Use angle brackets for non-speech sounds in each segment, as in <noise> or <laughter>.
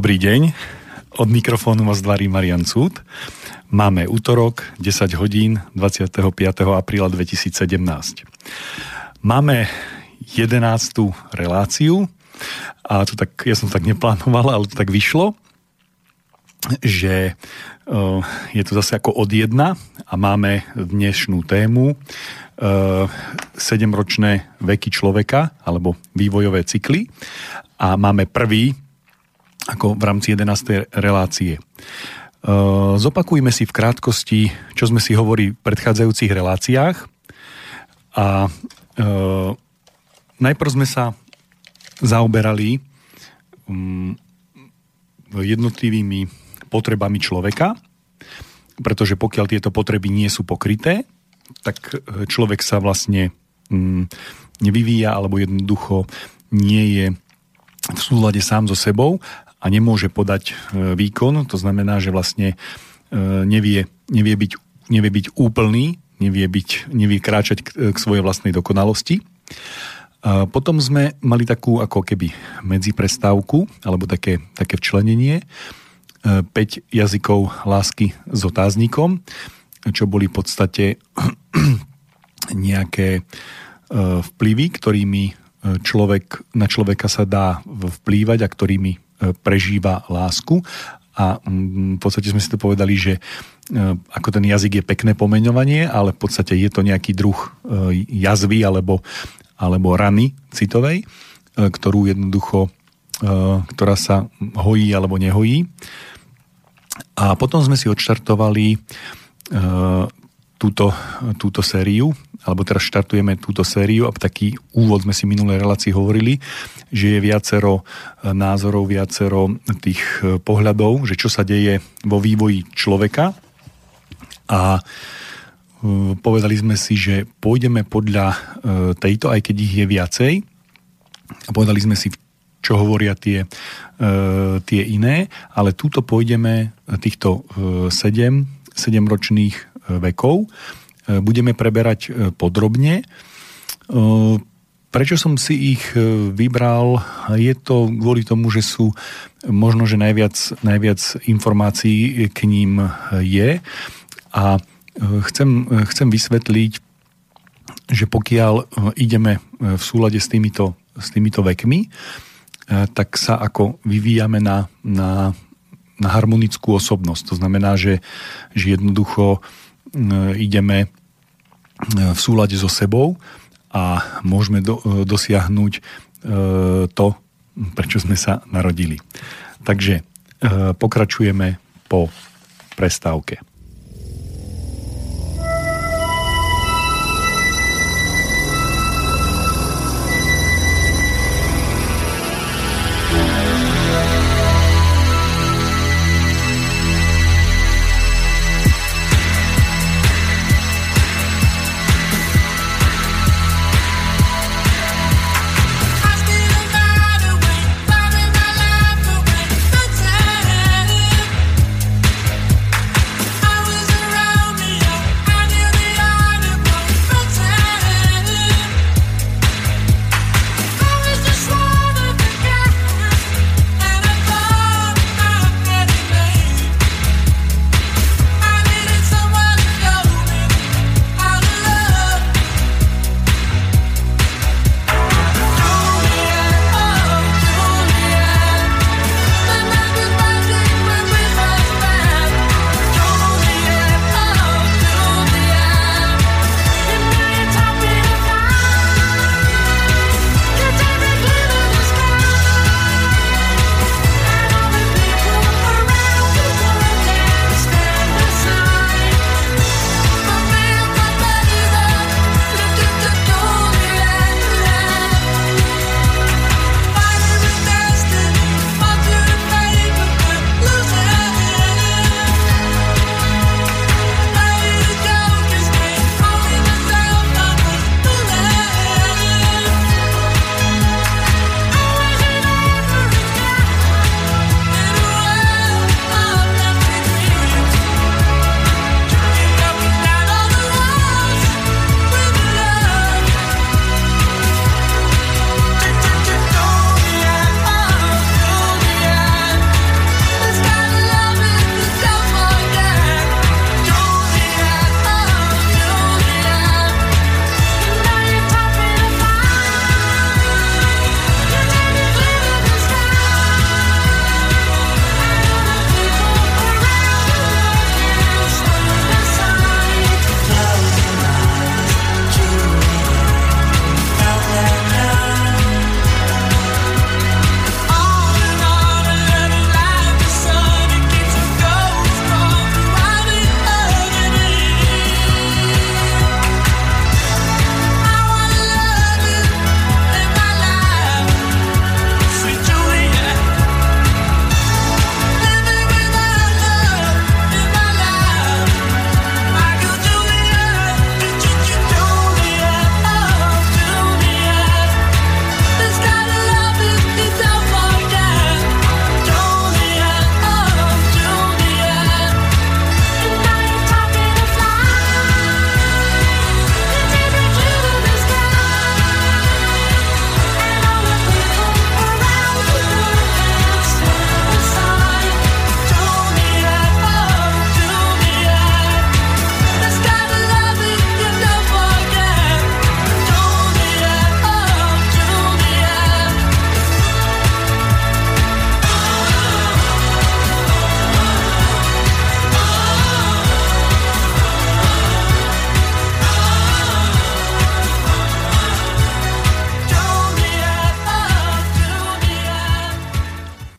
Dobrý deň, od mikrofónu vás dvarí Marian Cúd. Máme útorok, 10 hodín, 25. apríla 2017. Máme 11. reláciu a to tak, ja som tak neplánoval, ale to tak vyšlo, že uh, je to zase ako od jedna a máme dnešnú tému uh, 7-ročné veky človeka alebo vývojové cykly a máme prvý ako v rámci 11. relácie. Zopakujme si v krátkosti, čo sme si hovorili v predchádzajúcich reláciách a najprv sme sa zaoberali mm, jednotlivými potrebami človeka, pretože pokiaľ tieto potreby nie sú pokryté, tak e, človek sa vlastne mm, nevyvíja alebo jednoducho nie je v súlade sám so sebou a nemôže podať e, výkon, to znamená, že vlastne e, nevie, nevie, byť, nevie byť úplný, nevie, byť, nevie kráčať k, k svojej vlastnej dokonalosti. Potom sme mali takú ako keby medziprestávku, alebo také, také včlenenie, 5 e, jazykov lásky s otáznikom, čo boli v podstate <clears throat> nejaké vplyvy, ktorými človek, na človeka sa dá vplývať a ktorými prežíva lásku a mm, v podstate sme si to povedali, že e, ako ten jazyk je pekné pomeňovanie, ale v podstate je to nejaký druh e, jazvy alebo, alebo rany citovej, e, ktorú jednoducho, ktorá sa hojí alebo nehojí. A potom sme si odštartovali túto, túto sériu alebo teraz štartujeme túto sériu a taký úvod sme si minulé relácii hovorili, že je viacero e, názorov, viacero tých e, pohľadov, že čo sa deje vo vývoji človeka. A e, povedali sme si, že pôjdeme podľa tejto, aj keď ich je viacej. A povedali sme si, čo hovoria tie, tie iné, ale túto pôjdeme týchto 7, 7 ročných vekov budeme preberať e, podrobne. E, prečo som si ich e, vybral? Je to kvôli tomu, že sú možno, že najviac, najviac informácií k ním je a chcem, chcem vysvetliť, že pokiaľ ideme v súlade s týmito, s týmito vekmi, tak sa ako vyvíjame na, na, na harmonickú osobnosť. To znamená, že, že jednoducho ideme v súlade so sebou a môžeme do, dosiahnuť e, to, prečo sme sa narodili. Takže e, pokračujeme po prestávke.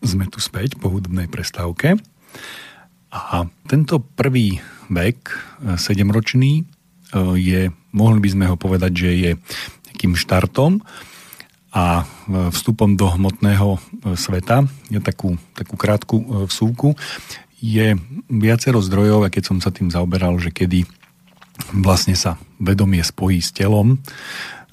Sme tu späť po hudobnej prestávke. A tento prvý vek, 7-ročný, je, mohli by sme ho povedať, že je takým štartom a vstupom do hmotného sveta, je takú, takú krátku vsúku, je viacero zdrojov, a keď som sa tým zaoberal, že kedy vlastne sa vedomie spojí s telom,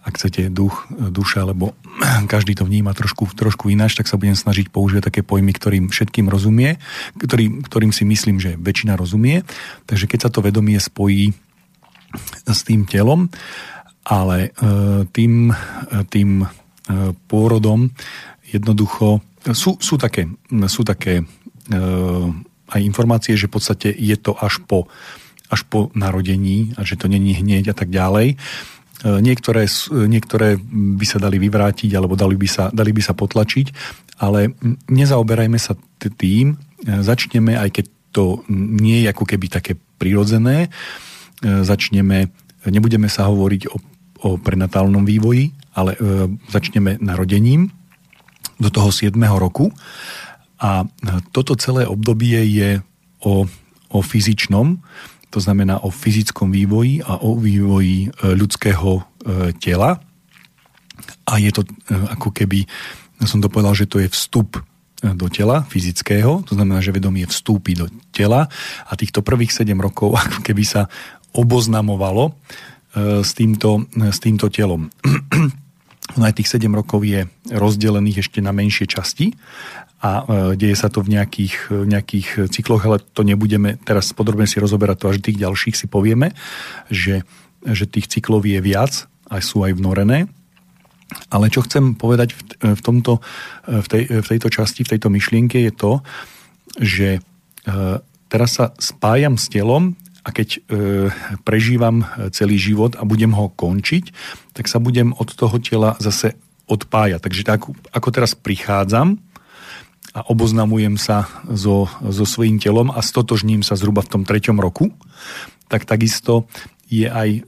ak chcete duch, duša, lebo <clears throat> každý to vníma trošku, trošku ináč, tak sa budem snažiť používať také pojmy, ktorým všetkým rozumie, ktorým, ktorým si myslím, že väčšina rozumie. Takže keď sa to vedomie spojí s tým telom, ale e, tým, tým e, pôrodom jednoducho sú, sú také, sú také e, aj informácie, že v podstate je to až po, až po narodení a že to není hneď a tak ďalej. E, niektoré, niektoré by sa dali vyvrátiť alebo dali by sa, dali by sa potlačiť, ale nezaoberajme sa tým, e, začneme, aj keď to nie je ako keby také prirodzené, e, začneme, nebudeme sa hovoriť o, o prenatálnom vývoji, ale začneme narodením do toho 7. roku a toto celé obdobie je o, o fyzičnom, to znamená o fyzickom vývoji a o vývoji e, ľudského e, tela. A je to e, ako keby, som to povedal, že to je vstup do tela fyzického, to znamená, že vedomie vstúpi do tela a týchto prvých 7 rokov <laughs> ako keby sa oboznamovalo s týmto, s týmto telom. <clears throat> Aj tých 7 rokov je rozdelených ešte na menšie časti a e, deje sa to v nejakých, nejakých cykloch, ale to nebudeme teraz podrobne si rozoberať, to až tých ďalších si povieme, že, že tých cyklov je viac a sú aj vnorené. Ale čo chcem povedať v, v, tomto, v, tej, v tejto časti, v tejto myšlienke je to, že e, teraz sa spájam s telom a keď e, prežívam celý život a budem ho končiť, tak sa budem od toho tela zase odpájať. Takže tak, ako teraz prichádzam, a oboznamujem sa so, so svojím telom a stotožním sa zhruba v tom treťom roku, tak takisto je aj e,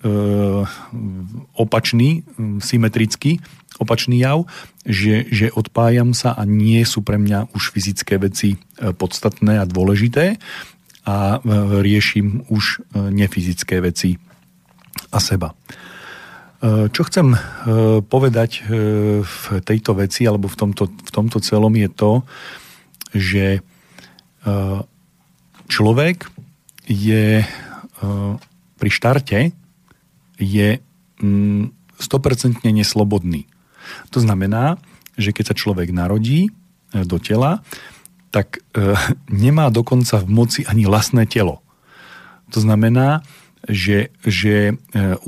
opačný, symetrický, opačný jav, že, že odpájam sa a nie sú pre mňa už fyzické veci e, podstatné a dôležité a e, riešim už e, nefyzické veci a seba. Čo chcem povedať v tejto veci alebo v tomto, v tomto celom je to, že človek je pri štarte je 100% mm, neslobodný. To znamená, že keď sa človek narodí e, do tela, tak e, <laughs> nemá dokonca v moci ani vlastné telo. To znamená, že, že e,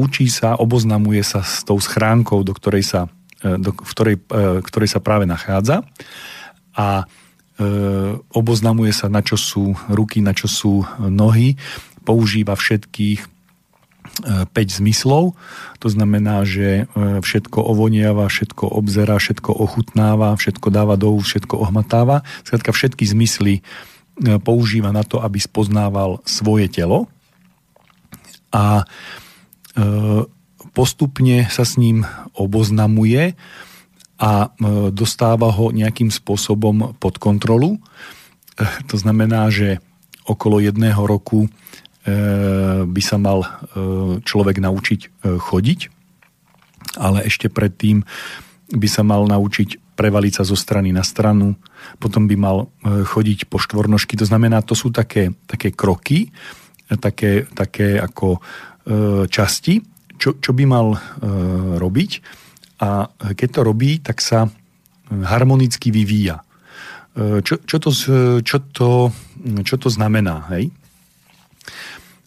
učí sa, oboznamuje sa s tou schránkou, do ktorej sa, e, do, v ktorej, e, ktorej sa práve nachádza a oboznamuje sa, na čo sú ruky, na čo sú nohy, používa všetkých 5 zmyslov, to znamená, že všetko ovoniava, všetko obzerá, všetko ochutnáva, všetko dáva do všetko ohmatáva. Skrátka všetky zmysly používa na to, aby spoznával svoje telo, a e, postupne sa s ním oboznamuje a e, dostáva ho nejakým spôsobom pod kontrolu. E, to znamená, že okolo jedného roku by sa mal človek naučiť chodiť, ale ešte predtým by sa mal naučiť prevaliť sa zo strany na stranu, potom by mal chodiť po štvornožky. To znamená, to sú také, také kroky, také, také ako e, časti, čo, čo by mal e, robiť a keď to robí, tak sa harmonicky vyvíja. E, čo, čo, to, čo, to, čo to znamená? Hej?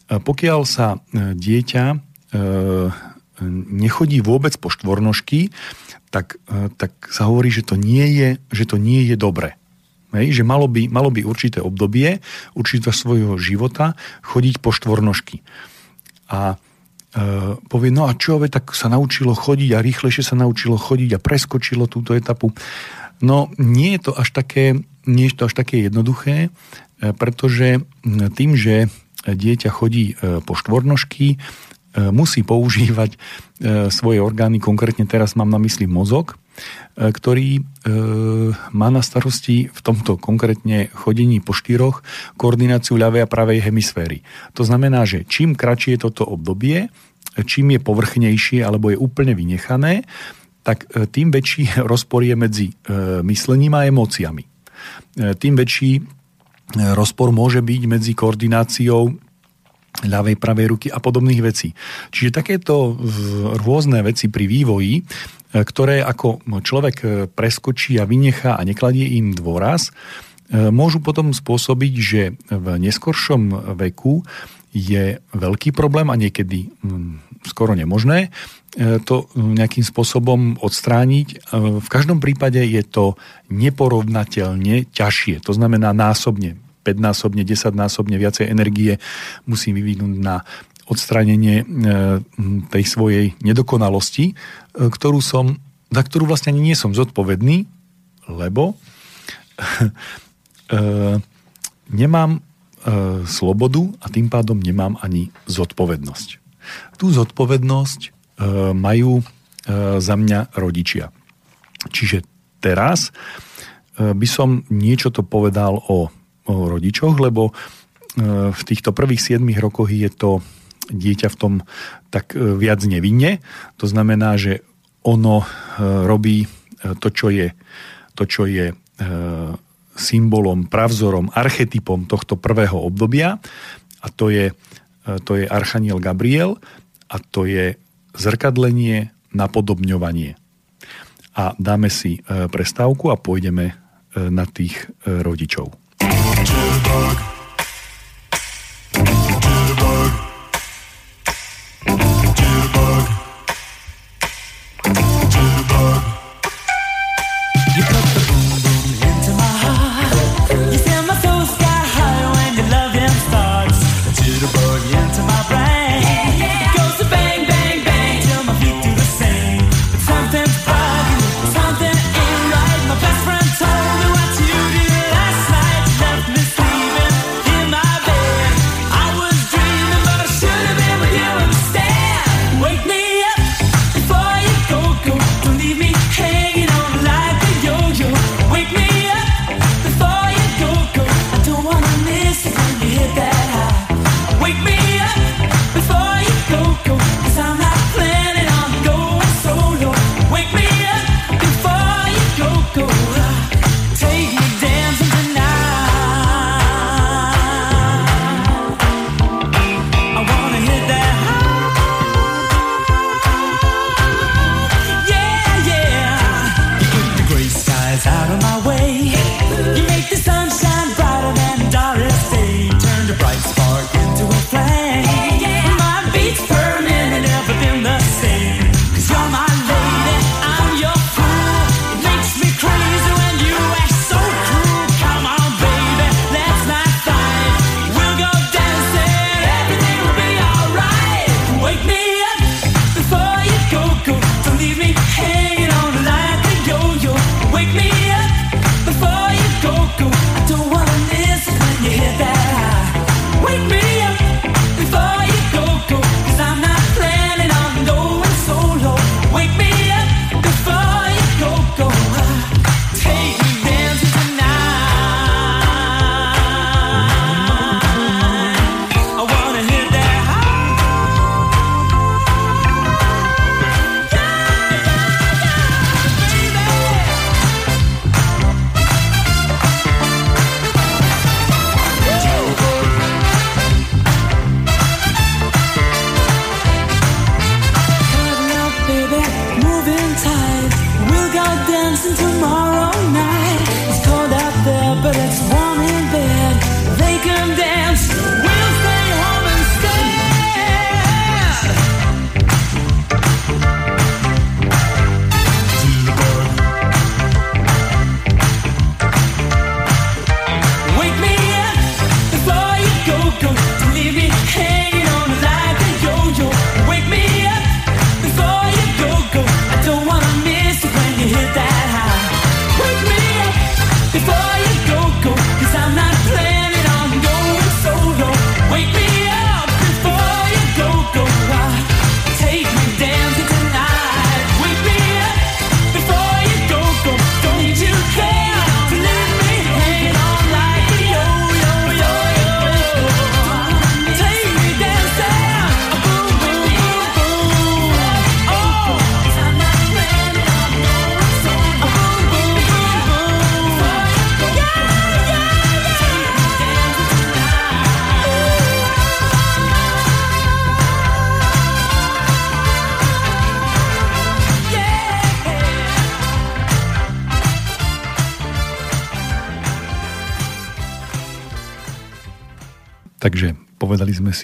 Pokiaľ sa dieťa nechodí vôbec po štvornožky, tak, tak sa hovorí, že to nie je, že to nie je dobre. Hej, že malo by, malo by určité obdobie, určité svojho života chodiť po štvornožky. A e, povie, no a čo, tak sa naučilo chodiť a rýchlejšie sa naučilo chodiť a preskočilo túto etapu. No nie je to až také, nie je to až také jednoduché, e, pretože tým, že dieťa chodí e, po štvornožky, musí používať svoje orgány, konkrétne teraz mám na mysli mozog, ktorý má na starosti v tomto konkrétne chodení po štyroch koordináciu ľavej a pravej hemisféry. To znamená, že čím kratšie je toto obdobie, čím je povrchnejšie alebo je úplne vynechané, tak tým väčší <laughs> rozpor je medzi myslením a emóciami. Tým väčší rozpor môže byť medzi koordináciou ľavej, pravej ruky a podobných vecí. Čiže takéto rôzne veci pri vývoji, e, ktoré ako človek e, preskočí a vynechá a nekladie im dôraz, e, môžu potom spôsobiť, že v neskoršom veku je veľký problém a niekedy skoro nemožné to nejakým spôsobom odstrániť. V každom prípade je to neporovnateľne ťažšie, to znamená násobne 5-násobne, 10-násobne viacej energie musím vyvinúť na odstránenie e, tej svojej nedokonalosti, e, ktorú som, za ktorú vlastne ani nie som zodpovedný, lebo <laughs> e, nemám slobodu a tým pádom nemám ani zodpovednosť. Tú zodpovednosť majú za mňa rodičia. Čiže teraz by som niečo to povedal o o rodičoch, lebo e, v týchto prvých 7 rokoch je to dieťa v tom tak e, viac nevinne. To znamená, že ono e, robí to, čo je, to, čo je symbolom, pravzorom, archetypom tohto prvého obdobia a to je, to je Archaniel Gabriel a to je zrkadlenie, napodobňovanie. A dáme si prestávku a pôjdeme na tých rodičov. dog.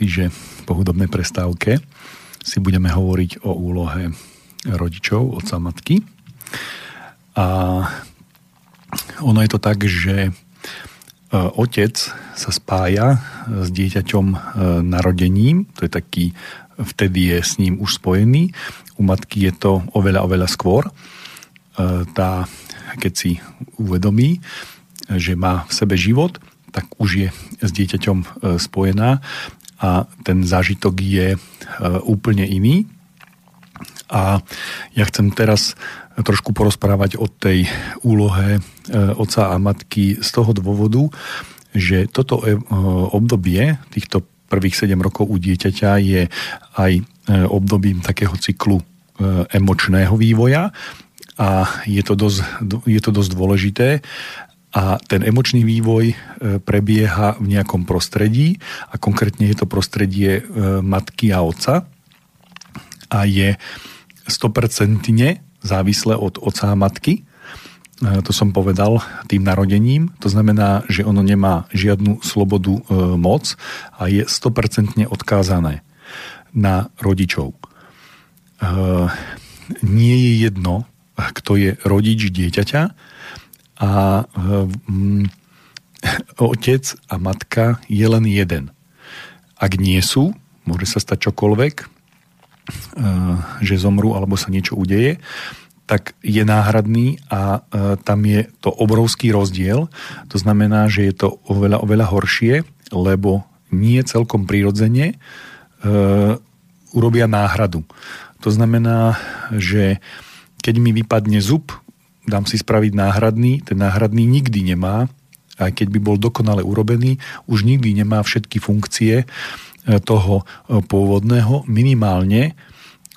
Si, že po hudobnej prestávke si budeme hovoriť o úlohe rodičov, otca matky. A ono je to tak, že e, otec sa spája s dieťaťom e, narodením, to je taký, vtedy je s ním už spojený. U matky je to oveľa, oveľa skôr. E, tá, keď si uvedomí, že má v sebe život, tak už je s dieťaťom spojená a ten zážitok je úplne iný. A ja chcem teraz trošku porozprávať o tej úlohe e, oca a matky z toho dôvodu, že toto e, obdobie týchto prvých 7 rokov u dieťaťa je aj e, obdobím takého cyklu emočného vývoja a je to dosť, je to dosť dôležité a ten emočný vývoj prebieha v nejakom prostredí a konkrétne je to prostredie matky a otca a je 100% závislé od oca a matky. E, to som povedal tým narodením. To znamená, že ono nemá žiadnu slobodu e, moc a je 100% odkázané na rodičov. E, nie je jedno, kto je rodič dieťaťa a otec a matka je len jeden. Ak nie sú, môže sa stať čokoľvek, Eh, že zomrú alebo sa niečo udeje, tak je náhradný a eh, tam je to obrovský rozdiel. To znamená, že je to oveľa, oveľa horšie, lebo nie celkom prirodzene urobia náhradu. To znamená, že keď mi vypadne zub, dám si spraviť náhradný, ten náhradný nikdy nemá, aj keď by bol dokonale urobený, už nikdy nemá všetky funkcie, E, toho e, pôvodného, minimálne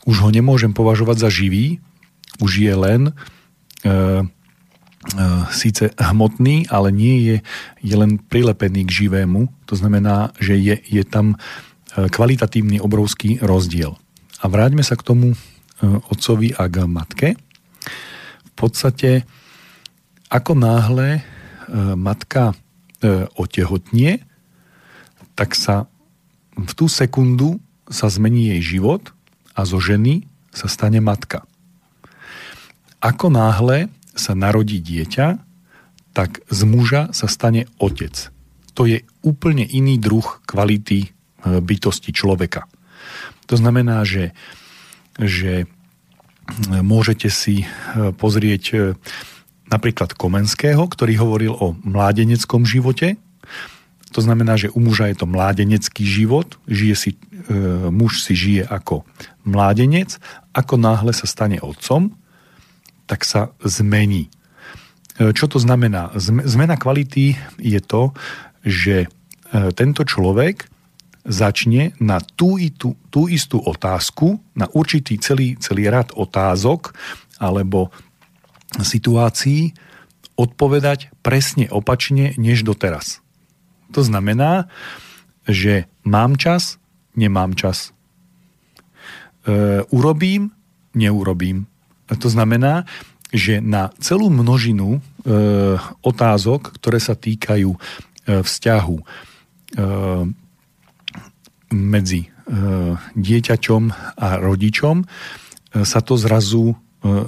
už ho nemôžem považovať za živý, už je len e, e, síce hmotný, ale nie je, je len prilepený k živému. To znamená, že je, je tam kvalitatívny obrovský rozdiel. A vráťme sa k tomu otcovi a k matke. Podstate, ako náhle matka otehotnie, tak sa v tú sekundu sa zmení jej život a zo ženy sa stane matka. Ako náhle sa narodí dieťa, tak z muža sa stane otec. To je úplne iný druh kvality e, bytosti človeka. To znamená, že, že môžete si e, pozrieť e, napríklad Komenského, ktorý hovoril o mládeneckom živote to znamená, že u muža je to mládenecký život, žije si, e, muž si žije ako mládenec, ako náhle sa stane otcom, tak sa zmení. E, čo to znamená? Zmena kvality je to, že e, tento človek začne na tú, tú, tú istú otázku, na určitý celý, celý rad otázok alebo situácií odpovedať presne opačne než doteraz. To znamená, že mám čas, nemám čas. E, urobím, neurobím. A to znamená, že na celú množinu e, otázok, ktoré sa týkajú e, vzťahu e, medzi e, dieťaťom a rodičom, e, sa to zrazu e,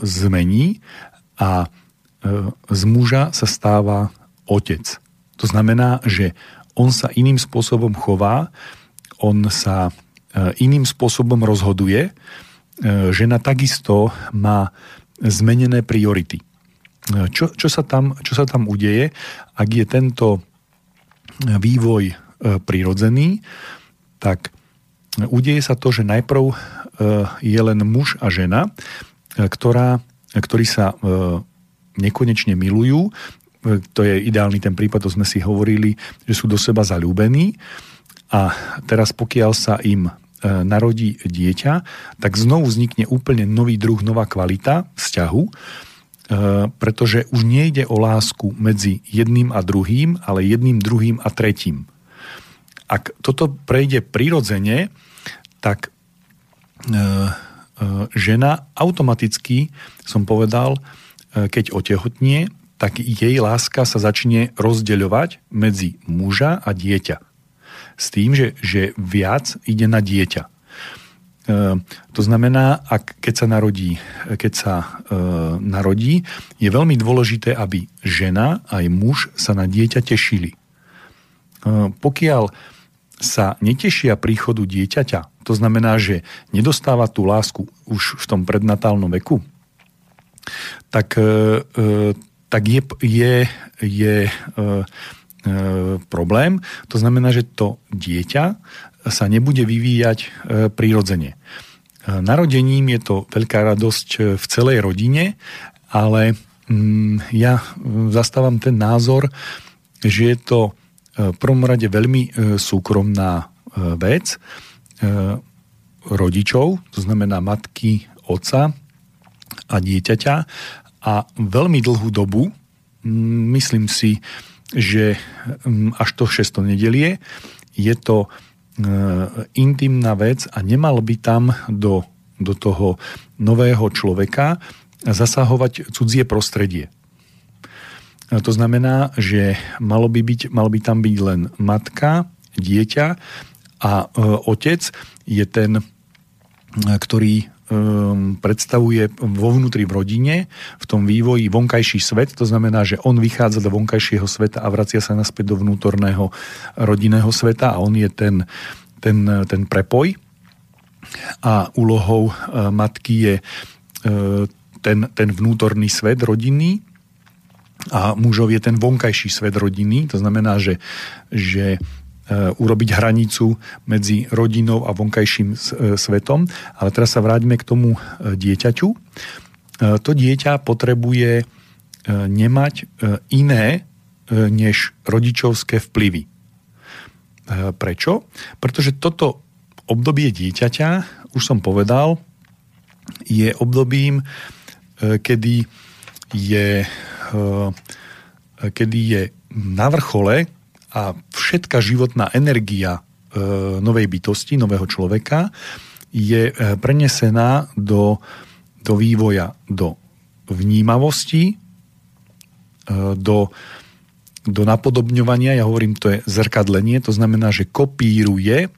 zmení a z muža sa stáva otec. To znamená, že on sa iným spôsobom chová, on sa iným spôsobom rozhoduje, žena takisto má zmenené priority. Čo, čo, sa tam, čo sa tam udeje, ak je tento vývoj prirodzený, tak udeje sa to, že najprv je len muž a žena, ktorá, ktorí sa nekonečne milujú, to je ideálny ten prípad, to sme si hovorili, že sú do seba zalúbení a teraz pokiaľ sa im e, narodí dieťa, tak znovu vznikne úplne nový druh, nová kvalita vzťahu, e, pretože už nejde o lásku medzi jedným a druhým, ale jedným, druhým a tretím. Ak toto prejde prirodzene, tak e, žena automaticky, som povedal, keď otehotnie, tak jej láska sa začne rozdeľovať medzi muža a dieťa. s tým, že, že viac ide na dieťa. E, to znamená, ak, keď sa narodí, keď sa e, narodí, je veľmi dôležité, aby žena aj muž sa na dieťa tešili. E, pokiaľ sa netešia príchodu dieťaťa, to znamená, že nedostáva tú lásku už v tom prednatálnom veku, tak, e, e, tak je, je, je e, problém. To znamená, že to dieťa sa nebude vyvíjať prirodzene. Narodením je to veľká radosť v celej rodine, ale mm, ja zastávam ten názor, že je to v prvom rade veľmi súkromná vec rodičov, to znamená matky, otca, a dieťaťa a veľmi dlhú dobu, mm, myslím si, že mm, až to 6. nedelie je to e, intimná vec a nemal by tam do, do toho nového človeka zasahovať cudzie prostredie. To znamená, že malo by, byť, malo by tam byť len matka, dieťa a e, otec je ten, ktorý um, predstavuje vo vnútri v rodine, v tom vývoji vonkajší svet, to znamená, že on vychádza do vonkajšieho sveta a vracia sa naspäť do vnútorného rodinného sveta a on je ten, ten, ten prepoj. A úlohou matky je ten, ten vnútorný svet rodinný a mužov je ten vonkajší svet rodinný, to znamená, že, že Eh, urobiť hranicu medzi rodinou a vonkajším eh, svetom. Ale teraz sa vráťme k tomu eh, dieťaťu. To dieťa potrebuje nemať iné než rodičovské vplyvy. Prečo? Pretože toto obdobie dieťaťa, už som povedal, je obdobím, kedy je, kedy je na vrchole a všetká životná energia e, novej bytosti, nového človeka je e, prenesená do, do vývoja, do vnímavosti, do, do napodobňovania, ja hovorím, to je zrkadlenie, to znamená, že kopíruje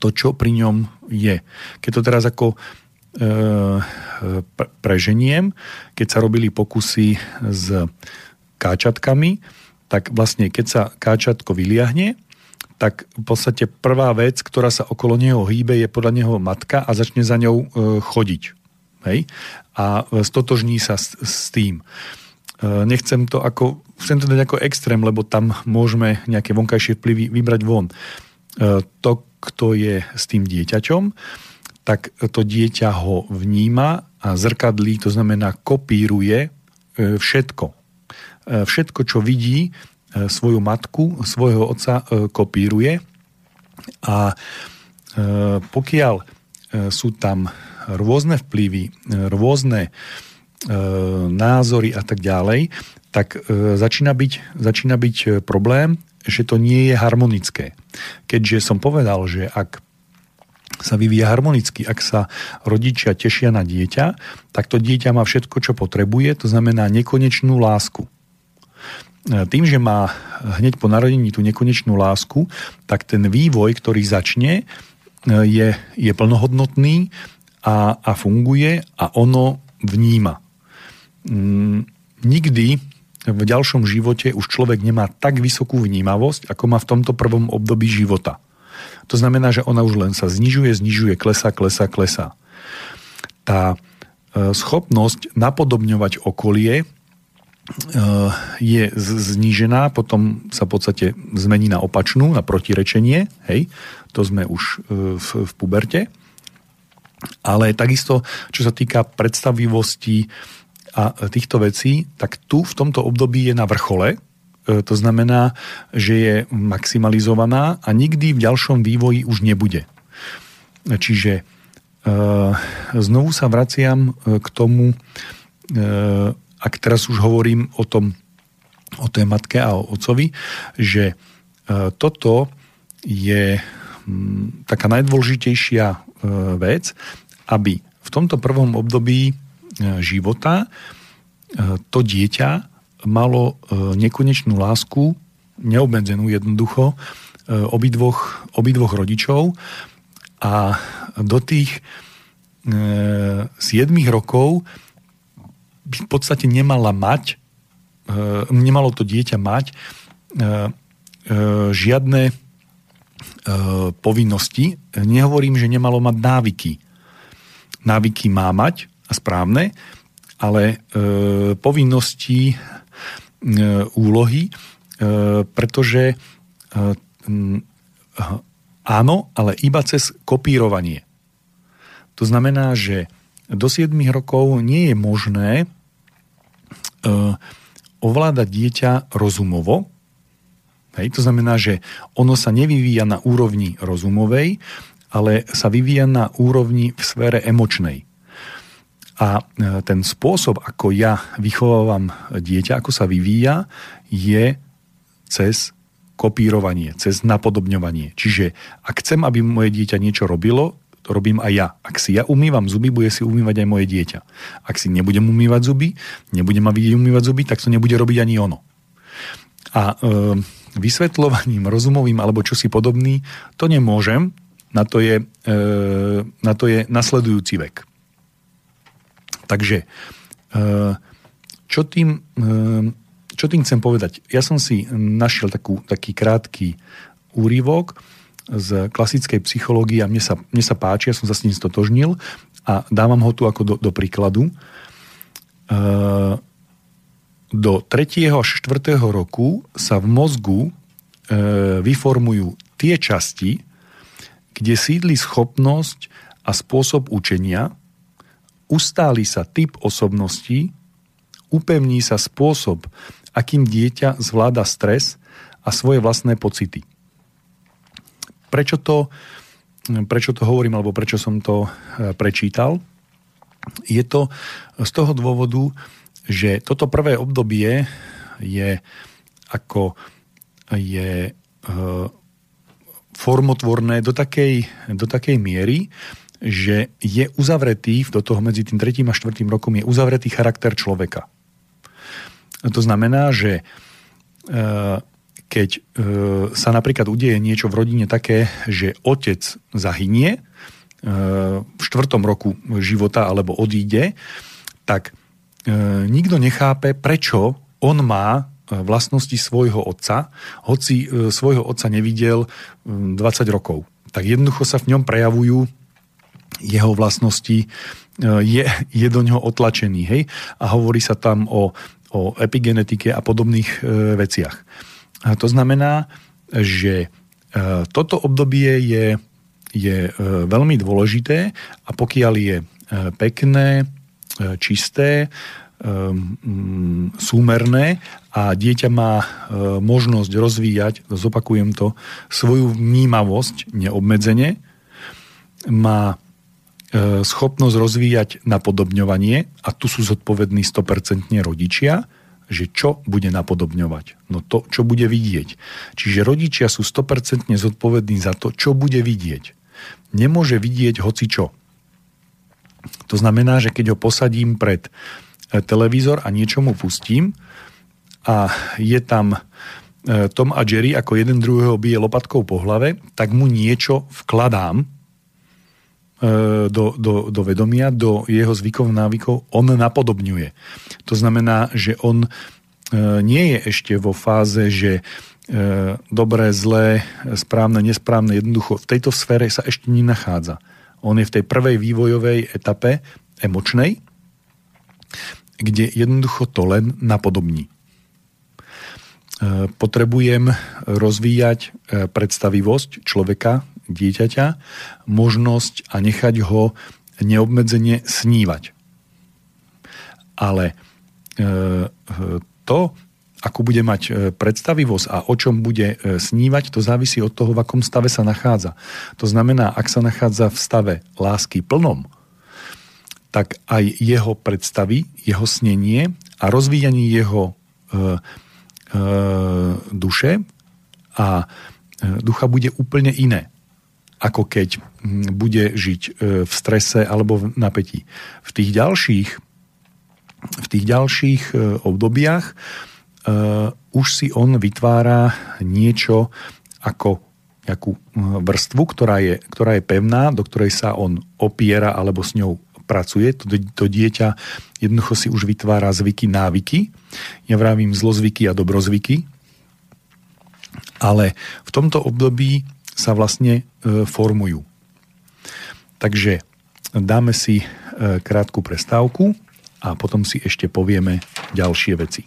to, čo pri ňom je. Keď to teraz ako preženiem, keď sa robili pokusy s káčatkami, tak vlastne keď sa káčatko vyliahne, tak v podstate prvá vec, ktorá sa okolo neho hýbe, je podľa neho matka a začne za ňou e, chodiť. Hej? A stotožní sa s, tým. E, nechcem to ako, chcem to dať ako extrém, lebo tam môžeme nejaké vonkajšie vplyvy vybrať von. E, to, kto je s tým dieťaťom, tak to dieťa ho vníma a zrkadlí, to znamená kopíruje všetko E, všetko, čo vidí, e, svoju matku, svojho otca e, kopíruje a pokiaľ sú tam rôzne vplyvy, rôzne názory a tak ďalej, tak začína byť, začína byť problém, že to nie je harmonické. Keďže som povedal, že ak sa vyvíja harmonicky, ak sa rodičia tešia na dieťa, tak to dieťa má všetko, čo potrebuje, to znamená nekonečnú lásku. E, tým, že má hneď po narodení tú nekonečnú lásku, tak ten vývoj, ktorý začne, e, je, je plnohodnotný a, a funguje a ono vníma. Mm, nikdy v ďalšom živote už človek nemá tak vysokú vnímavosť, ako má v tomto prvom období života. To znamená, že ona už len sa znižuje, znižuje, klesa, klesa, klesa. Tá e, schopnosť napodobňovať okolie Eh, je znížená, potom sa v podstate zmení na opačnú, na protirečenie, hej, to sme už eh, v, v puberte. Ale takisto, čo sa týka predstavivosti a týchto vecí, tak tu v tomto období je na vrchole, to znamená, že je maximalizovaná a nikdy v ďalšom vývoji už nebude. Čiže znovu sa vraciam k tomu, ak teraz už hovorím o tom, o tej matke a o otcovi, že e, toto je mm, taká najdôležitejšia e, vec, aby v tomto prvom období e, života to dieťa malo nekonečnú lásku, neobmedzenú jednoducho, obidvoch, obidvoch rodičov a do tých e, 7 rokov by v podstate nemala mať, e, nemalo to dieťa mať e, e, žiadne e, povinnosti. Nehovorím, že nemalo mať návyky. Návyky má mať a správne, ale e, povinnosti, e, úlohy, e, pretože e, áno, ale iba cez kopírovanie. To znamená, že do 7 rokov nie je možné e, ovládať dieťa rozumovo. Hej, to znamená, že ono sa nevyvíja na úrovni rozumovej, ale sa vyvíja na úrovni v sfére emočnej. A e, ten spôsob, ako ja vychovávam dieťa, ako sa vyvíja, je cez kopírovanie, cez napodobňovanie. Čiže ak chcem, aby moje dieťa niečo robilo, to robím aj ja. Ak si ja umývam zuby, bude si umývať aj moje dieťa. Ak si nebudem umývať zuby, nebudem ma vidieť umývať zuby, tak to nebude robiť ani ono. A e, vysvetľovaním rozumovým alebo čosi podobný, to nemôžem, na to je, e, na to je nasledujúci vek. Takže e, čo tým, e, čo tým chcem povedať? Ja som si našiel takú, taký krátky úryvok, z klasickej psychológie a mne sa, mne sa páči, ja som sa s ním stotožnil a dávam ho tu ako do, do príkladu. E, do 3. až 4. roku sa v mozgu vyformujú tie časti, kde sídli schopnosť a spôsob učenia, ustáli sa typ osobností, upevní sa spôsob, akým dieťa zvláda stres a svoje vlastné pocity. Prečo to, prečo to hovorím, alebo prečo som to e, prečítal? Je to z toho dôvodu, že toto prvé obdobie je ako je e, formotvorné do takej, do takej miery, že je uzavretý, do toho medzi tým tretím a štvrtým rokom je uzavretý charakter človeka. To znamená, že e, keď e, sa napríklad udeje niečo v rodine také, že otec zahynie e, v štvrtom roku života alebo odíde, tak nikto nechápe, prečo on má vlastnosti svojho otca, hoci svojho otca nevidel 20 rokov. Tak jednoducho sa v ňom prejavujú jeho vlastnosti, e, je, je do ňoho otlačený. Hej? A hovorí sa tam o, o epigenetike a podobných e, veciach. A to znamená, že e, toto obdobie je, je e, veľmi dôležité a pokiaľ je e, pekné, čisté, súmerné a dieťa má možnosť rozvíjať, zopakujem to, svoju vnímavosť neobmedzene, má schopnosť rozvíjať napodobňovanie a tu sú zodpovední 100% rodičia, že čo bude napodobňovať? No to, čo bude vidieť. Čiže rodičia sú 100% zodpovední za to, čo bude vidieť. Nemôže vidieť hoci čo. To znamená, že keď ho posadím pred e, televízor a niečo pustím a je tam e, Tom a Jerry ako jeden druhého bije lopatkou po hlave, tak mu niečo vkladám E, do, do, do vedomia, do jeho zvykov, návykov, on napodobňuje. To znamená, že on e, nie je ešte vo fáze, že e, dobré, zlé, správne, nesprávne, jednoducho v tejto sfére sa ešte nenachádza. On je v tej prvej vývojovej etape emočnej, kde jednoducho to len napodobní. Potrebujem rozvíjať predstavivosť človeka, dieťaťa možnosť a nechať ho neobmedzenie snívať. Ale e, to, ako bude mať e, predstavivosť a o čom bude e, snívať, to závisí od toho, v akom stave sa nachádza. To znamená, ak sa nachádza v stave lásky plnom, tak aj jeho predstavy, jeho snenie a rozvíjanie jeho e, e, duše a ducha bude úplne iné ako keď hm, bude žiť e, v strese alebo v napätí. V tých ďalších, v tých ďalších e, obdobiach uh, už si on vytvára niečo ako nejakú vrstvu, ktorá je, ktorá je pevná, do ktorej sa on opiera alebo s ňou pracuje. To, to dieťa jednoducho si už vytvára zvyky, návyky. Ja vravím zlozvyky a dobrozvyky. Ale v tomto období sa vlastne e, formujú. Takže dáme si e, krátku prestávku a potom si ešte povieme ďalšie veci.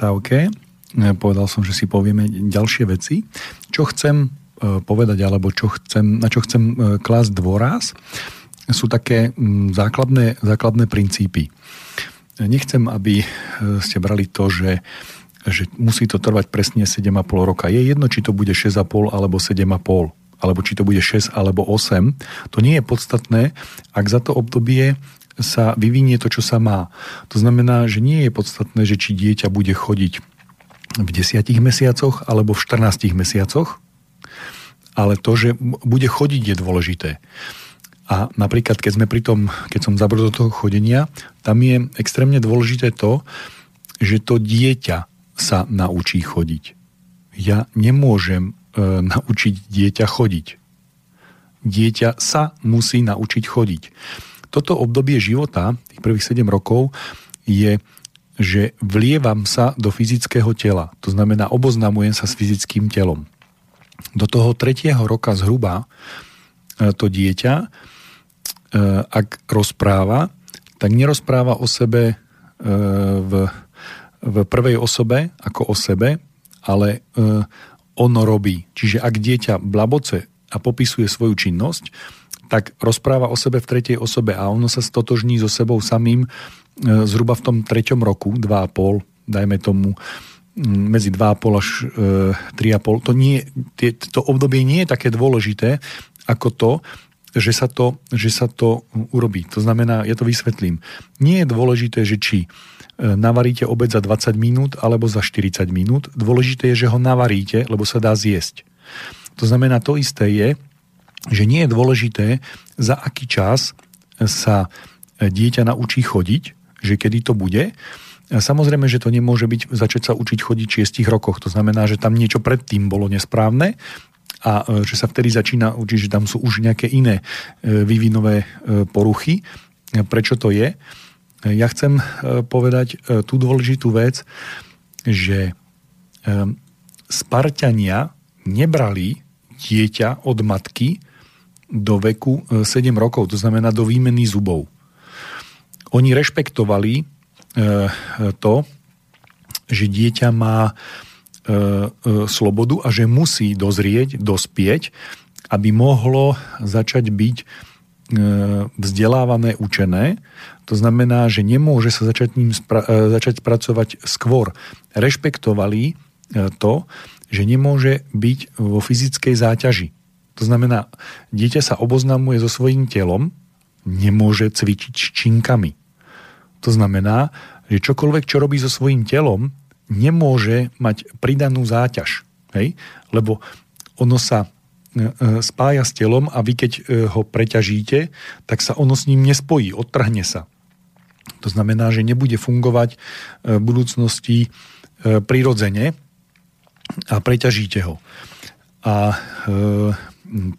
Prestávke. E, povedal som, že si povieme ďalšie veci. Čo chcem e, povedať, alebo čo chcem, na čo chcem e, klásť dôraz, sú také základné, základné princípy. Nechcem, aby ste brali to, že, že musí to trvať presne 7,5 roka. Je jedno, či to bude 6,5 alebo 7,5 alebo či to bude 6 alebo 8. To nie je podstatné, ak za to obdobie sa vyvinie to, čo sa má. To znamená, že nie je podstatné, že či dieťa bude chodiť v 10 mesiacoch alebo v 14 mesiacoch, ale to, že bude chodiť, je dôležité. A napríklad, keď sme pri tom, keď som zabrdol do toho chodenia, tam je extrémne dôležité to, že to dieťa sa naučí chodiť. Ja nemôžem e, naučiť dieťa chodiť. Dieťa sa musí naučiť chodiť. Toto obdobie života, tých prvých 7 rokov, je, že vlievam sa do fyzického tela. To znamená, oboznamujem sa s fyzickým telom. Do toho tretieho roka zhruba e, to dieťa, e, ak rozpráva, tak nerozpráva o sebe e, v, v prvej osobe ako o sebe, ale ono robí. Čiže ak dieťa blaboce a popisuje svoju činnosť, tak rozpráva o sebe v tretej osobe a ono sa stotožní so sebou samým e, zhruba v tom treťom roku, dva a pol, dajme tomu, medzi 2,5 až 3,5. To, nie, to obdobie nie je také dôležité ako to, že sa to, že sa to urobí. To znamená, ja to vysvetlím. Nie je dôležité, že či e, navaríte obed za 20 minút alebo za 40 minút. Dôležité je, že ho navaríte, lebo sa dá zjesť. To znamená, to isté je, že nie je dôležité, za aký čas sa dieťa naučí chodiť, že kedy to bude. Samozrejme, že to nemôže byť začať sa učiť chodiť v 6 rokoch. To znamená, že tam niečo predtým bolo nesprávne a e, že sa vtedy začína učiť, že tam sú už nejaké iné e, vývinové e, poruchy. Prečo to je? Ja chcem povedať tú dôležitú vec, že Spartania nebrali dieťa od matky do veku 7 rokov, to znamená do výmeny zubov. Oni rešpektovali to, že dieťa má E, e, slobodu a že musí dozrieť, dospieť, aby mohlo začať byť e, vzdelávané, učené. To znamená, že nemôže sa začať, ním spra- začať pracovať skôr. Rešpektovali to, že nemôže byť vo fyzickej záťaži. To znamená, dieťa sa oboznamuje so svojím telom, nemôže cvičiť s činkami. To znamená, že čokoľvek, čo robí so svojím telom, nemôže mať pridanú záťaž. Hej? Lebo ono sa e, e, spája s telom a vy keď e, ho preťažíte, tak sa ono s ním nespojí, odtrhne sa. To znamená, že nebude fungovať v budúcnosti prirodzene a preťažíte ho. A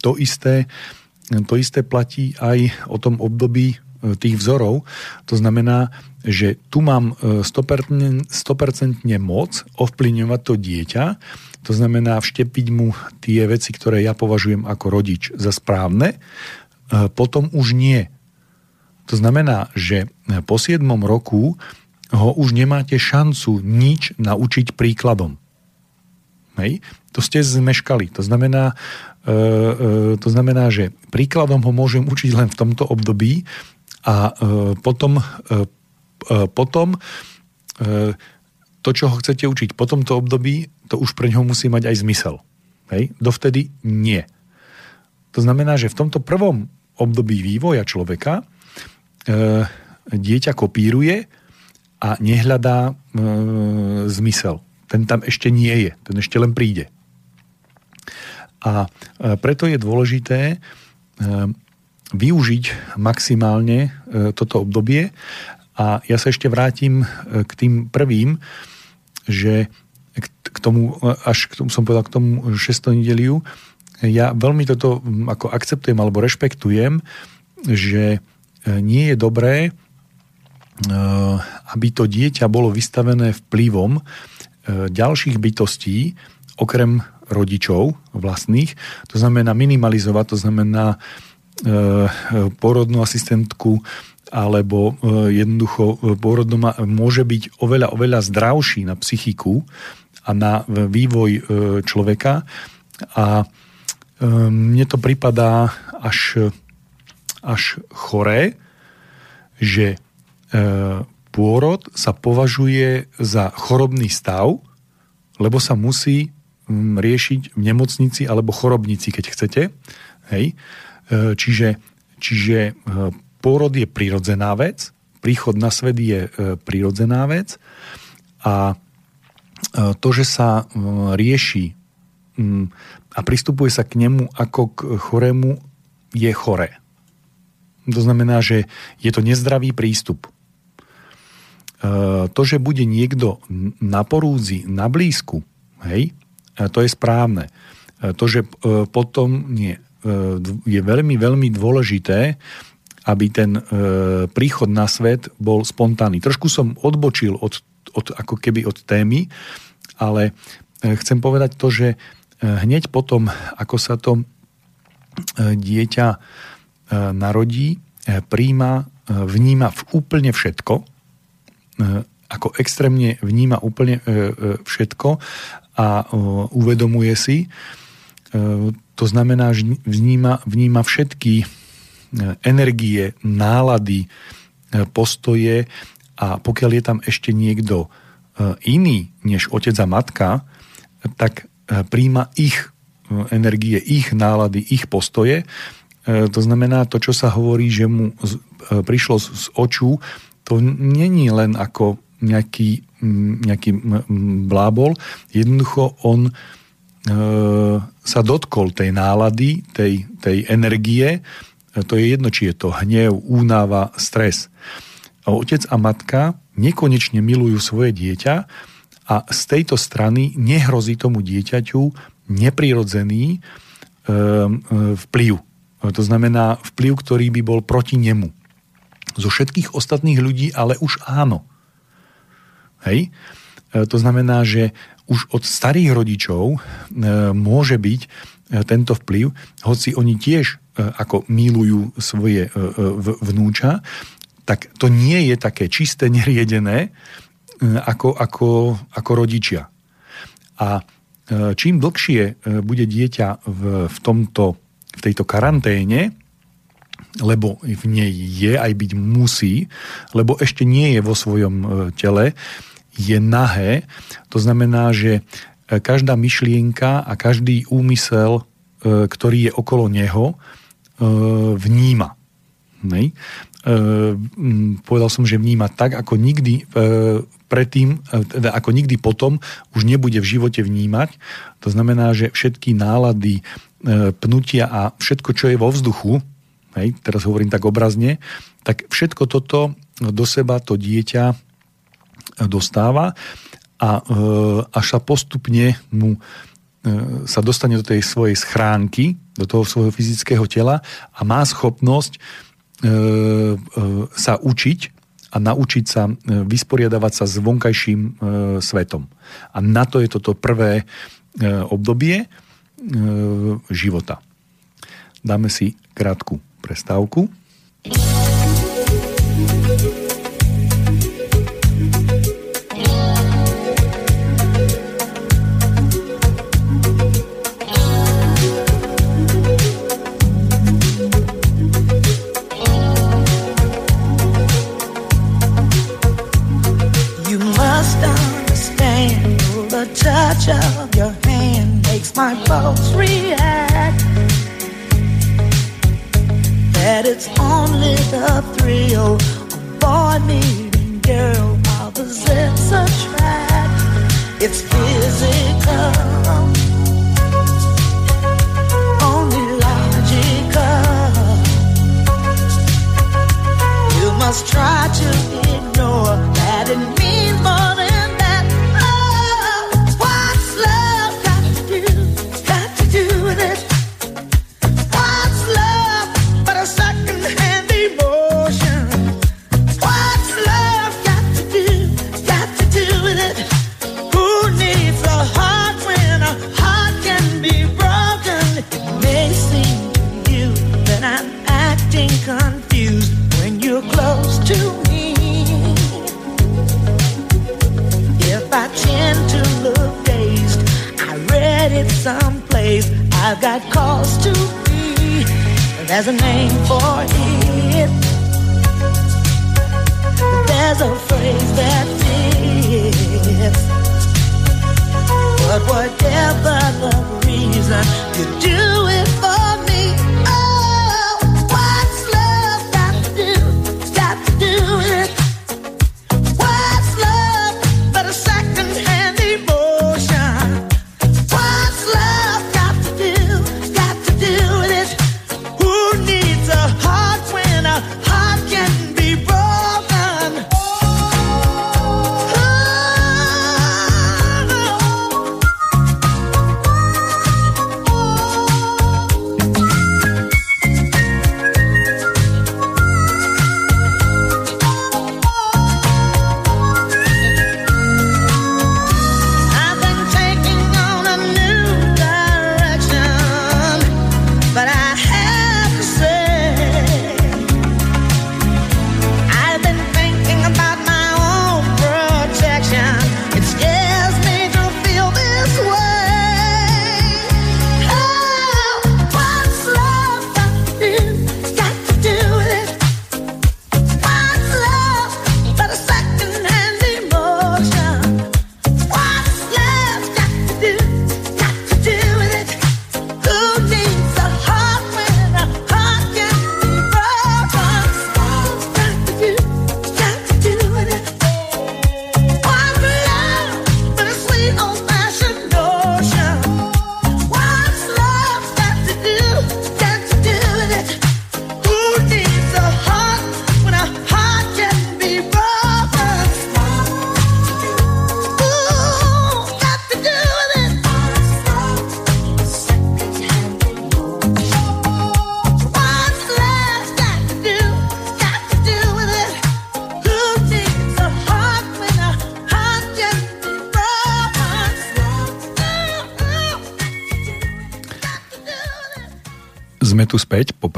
to isté, to isté platí aj o tom období tých vzorov. To znamená, že tu mám 100%, e, 100% moc ovplyvňovať to dieťa, to znamená vštepiť mu tie veci, ktoré ja považujem ako rodič za správne, e, potom už nie. To znamená, že po 7 roku ho už nemáte šancu nič naučiť príkladom. Hej? To ste zmeškali. To znamená, e, e, to znamená, že príkladom ho môžem učiť len v tomto období, a e, potom, potom to, čo ho chcete učiť po tomto období, to už pre ňoho musí mať aj zmysel. Hej? Dovtedy nie. To znamená, že v tomto prvom období vývoja človeka dieťa kopíruje a nehľadá zmysel. Ten tam ešte nie je, ten ešte len príde. A e, preto je dôležité e, využiť maximálne e, toto obdobie. A ja sa ešte vrátim k tým prvým, že k tomu, až k tomu som povedal, k tomu 6. nedeliu, ja veľmi toto ako akceptujem alebo rešpektujem, že nie je dobré, aby to dieťa bolo vystavené vplyvom ďalších bytostí, okrem rodičov vlastných. To znamená minimalizovať, to znamená Eh, porodnú asistentku alebo jednoducho porodnú môže byť oveľa, oveľa zdravší na psychiku a na vývoj človeka a mne to pripadá až, až choré, že pôrod sa považuje za chorobný stav, lebo sa musí hm, riešiť v nemocnici alebo chorobnici, keď chcete. Hej. E, čiže, čiže e, pôrod je prirodzená vec, príchod na svet je e, prirodzená vec a to, že sa rieši a pristupuje sa k nemu ako k chorému, je choré. To znamená, že je to nezdravý prístup. To, že bude niekto na porúdzi, na blízku, hej, to je správne. To, že potom nie je veľmi, veľmi dôležité, aby ten príchod na svet bol spontánny. Trošku som odbočil od, od, ako keby od témy, ale chcem povedať to, že hneď potom, ako sa to dieťa narodí, príjma, vníma v úplne všetko, ako extrémne vníma úplne všetko a uvedomuje si, to znamená, že vníma, vníma všetky energie, nálady, postoje a pokiaľ je tam ešte niekto iný než otec a matka, tak príjma ich energie, ich nálady, ich postoje. To znamená, to, čo sa hovorí, že mu prišlo z oču, to není len ako nejaký, nejaký blábol. Jednoducho on e, sa dotkol tej nálady, tej, tej energie. To je jedno, či je to hnev, únava, stres. Otec a matka nekonečne milujú svoje dieťa a z tejto strany nehrozí tomu dieťaťu neprirodzený e, e, vplyv. To znamená vplyv, ktorý by bol proti nemu. Zo všetkých ostatných ľudí ale už áno. Hej? E, to znamená, že už od starých rodičov e, môže byť e, tento vplyv, hoci oni tiež ako milujú svoje vnúča, tak to nie je také čisté, <laughs> neriedené ako, ako, ako rodičia. A čím dlhšie bude dieťa v, v, tomto, v tejto karanténe, lebo v nej je, aj byť musí, lebo ešte nie je vo svojom tele, je nahé. To znamená, že e, každá myšlienka a každý úmysel, e, ktorý je okolo neho, e, vníma. Nej? Povedal som, že vníma tak, ako nikdy predtým, teda ako nikdy potom už nebude v živote vnímať. To znamená, že všetky nálady, pnutia a všetko, čo je vo vzduchu, hej, teraz hovorím tak obrazne, tak všetko toto do seba to dieťa dostáva a e, až sa postupne mu e, sa dostane do tej svojej schránky, do toho svojho fyzického tela a má schopnosť e, sa učiť a naučiť sa vysporiadavať sa s vonkajším svetom. A na to je toto prvé obdobie života. Dáme si krátku prestávku. You must understand the touch of your hand makes my pulse react. That it's only the thrill of boy meeting girl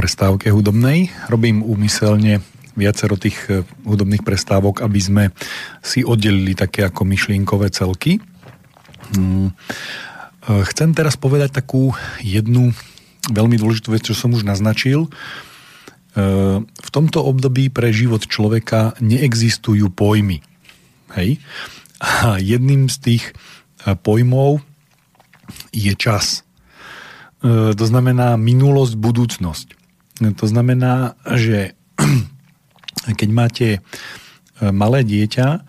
prestávke hudobnej. Robím úmyselne viacero tých e, hudobných prestávok, aby sme si oddelili také ako myšlienkové celky. Mm. E, chcem teraz povedať takú jednu veľmi dôležitú vec, čo som už naznačil. E, v tomto období pre život človeka neexistujú pojmy. Hej? A jedným z tých pojmov je čas. To znamená minulosť, budúcnosť. E, to znamená, že <clears throat> keď máte e, malé dieťa,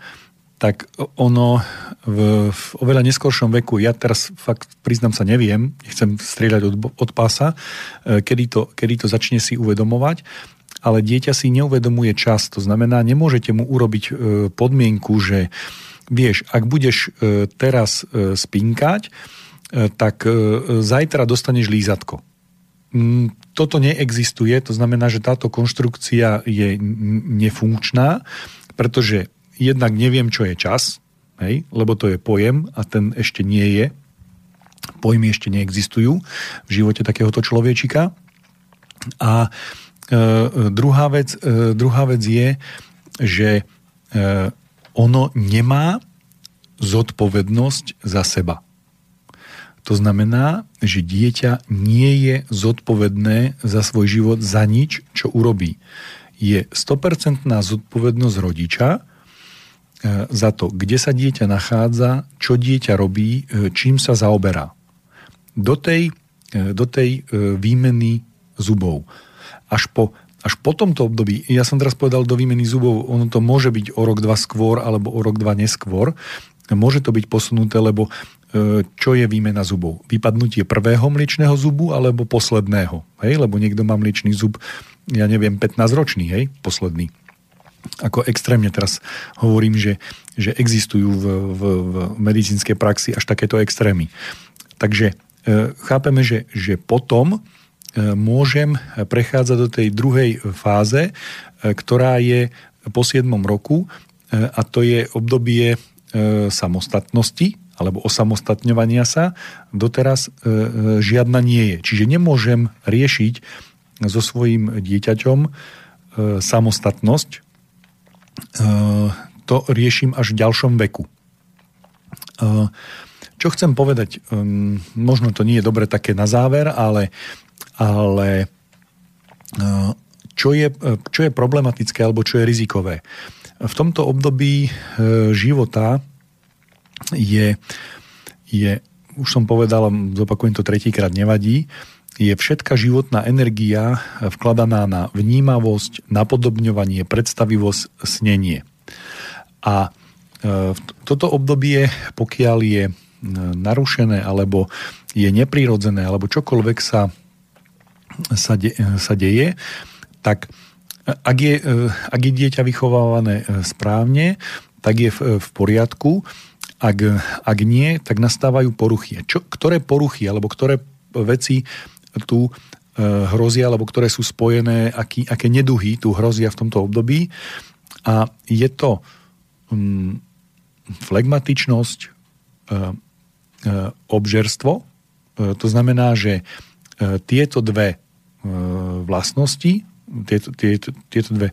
tak ono v, v oveľa neskoršom veku, ja teraz fakt priznám sa neviem, nechcem strieľať od, od pása, kedy to, kedy to začne si uvedomovať, ale dieťa si neuvedomuje čas. To znamená, nemôžete mu urobiť podmienku, že vieš, ak budeš teraz spinkať, E, tak e, zajtra dostaneš lízatko. Mm, toto neexistuje, to znamená, že táto konštrukcia je nefunkčná, pretože jednak neviem, čo je čas, hej, lebo to je pojem a ten ešte nie je. Pojmy ešte neexistujú v živote takéhoto človečika. A e, druhá, vec, e, druhá vec je, že e, ono nemá zodpovednosť za seba. To znamená, že dieťa nie je zodpovedné za svoj život za nič, čo urobí. Je 100% zodpovednosť rodiča e, za to, kde sa dieťa nachádza, čo dieťa robí, e, čím sa zaoberá. Do tej, e, do tej výmeny zubov. Až po, až po tomto období, ja som teraz povedal do výmeny zubov, ono to môže byť o rok, dva skôr alebo o rok, dva neskôr, môže to byť posunuté, lebo čo je výmena zubov. Vypadnutie prvého mliečného zubu alebo posledného. Hej? Lebo niekto má mliečný zub, ja neviem, 15 ročný, hej, posledný. Ako extrémne teraz hovorím, že, že existujú v, v, v medicínskej praxi až takéto extrémy. Takže e, chápeme, že, že potom e, môžem prechádzať do tej druhej fáze, ktorá je po 7 roku a to je obdobie samostatnosti, alebo osamostatňovania sa, doteraz e, e, žiadna nie je. Čiže nemôžem riešiť so svojím dieťaťom e, samostatnosť. To riešim až v ďalšom veku. Čo chcem povedať, možno to nie je dobre také na záver, ale, ale čo, je, čo je problematické alebo čo je rizikové. V tomto období života je, je už som povedal, zopakujem to tretíkrát, nevadí, je všetka životná energia vkladaná na vnímavosť, napodobňovanie, predstavivosť, snenie. A e, toto obdobie, pokiaľ je e, narušené, alebo je neprirodzené, alebo čokoľvek sa, sa, de, sa deje, tak ak je, e, ak je dieťa vychovávané správne, tak je v, v poriadku ak, ak nie, tak nastávajú poruchy. Čo, ktoré poruchy alebo ktoré veci tu e, hrozia, alebo ktoré sú spojené, aký, aké neduhy tu hrozia v tomto období. A je to um, flegmatičnosť, e, e, obžerstvo. E, to znamená, že e, tieto dve e, vlastnosti, tieto, tieto, tieto, dve,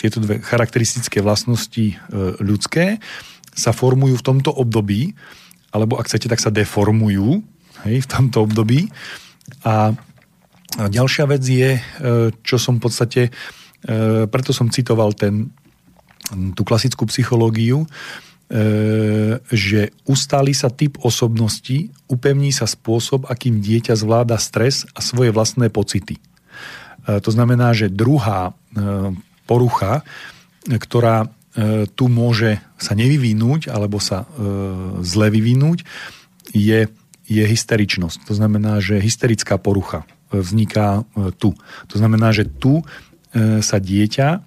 tieto dve charakteristické vlastnosti ľudské, sa formujú v tomto období, alebo ak chcete, tak sa deformujú hej, v tomto období. A ďalšia vec je, e, čo som v podstate, e, preto som citoval ten, tú klasickú psychológiu, e, že ustáli sa typ osobnosti, upevní sa spôsob, akým dieťa zvláda stres a svoje vlastné pocity. To znamená, že druhá porucha, ktorá tu môže sa nevyvinúť alebo sa e, zle vyvinúť, je, je hysteričnosť. To znamená, že hysterická porucha e, vzniká tu. To znamená, že tu sa dieťa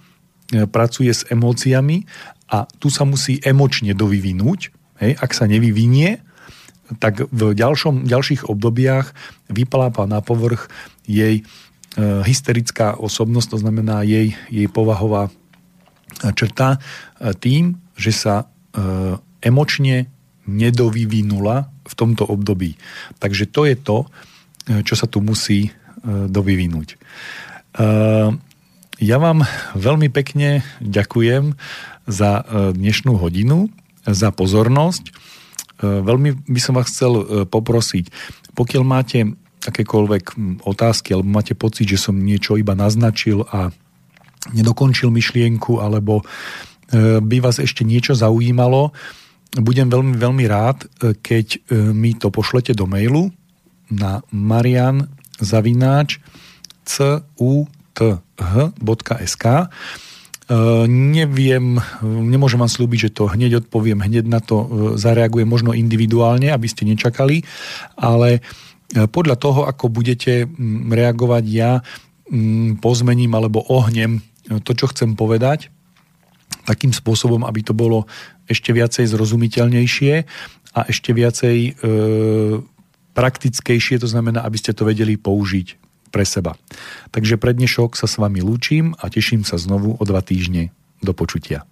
pracuje s emóciami a tu sa musí emočne dovyvinúť. Hej? Ak sa nevyvinie, tak v ďalšom, ďalších obdobiach vyplápa na povrch jej hysterická osobnosť, to znamená jej, jej povahová črta e, tým, že sa e, emočne nedovyvinula v tomto období. Takže to je to, e, čo sa tu musí dovyvinúť. Ja vám veľmi pekne ďakujem za dnešnú hodinu, za pozornosť. Veľmi by som vás chcel poprosiť, pokiaľ máte akékoľvek otázky alebo máte pocit, že som niečo iba naznačil a nedokončil myšlienku alebo by vás ešte niečo zaujímalo, budem veľmi, veľmi rád, keď mi to pošlete do mailu na marian zavináč cuth.sk neviem, nemôžem vám slúbiť, že to hneď odpoviem, hneď na to zareagujem možno individuálne, aby ste nečakali, ale podľa toho, ako budete reagovať, ja pozmením alebo ohnem to, čo chcem povedať, takým spôsobom, aby to bolo ešte viacej zrozumiteľnejšie a ešte viacej praktickejšie, to znamená, aby ste to vedeli použiť pre seba. Takže pre dnešok sa s vami lúčim a teším sa znovu o dva týždne. Do počutia.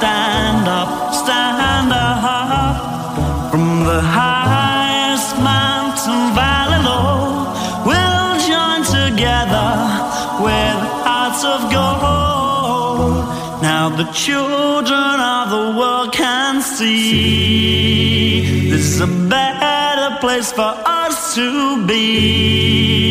Stand up, stand up from the highest mountain valley low. We'll join together with hearts of gold. Now the children of the world can see this is a better place for us to be.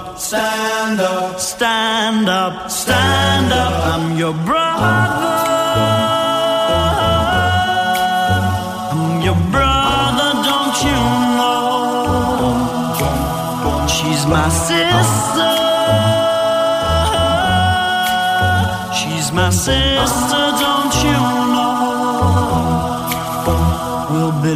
Stand up, stand up, stand up. I'm your brother. I'm your brother, don't you know? She's my sister. She's my sister, don't you know? We'll be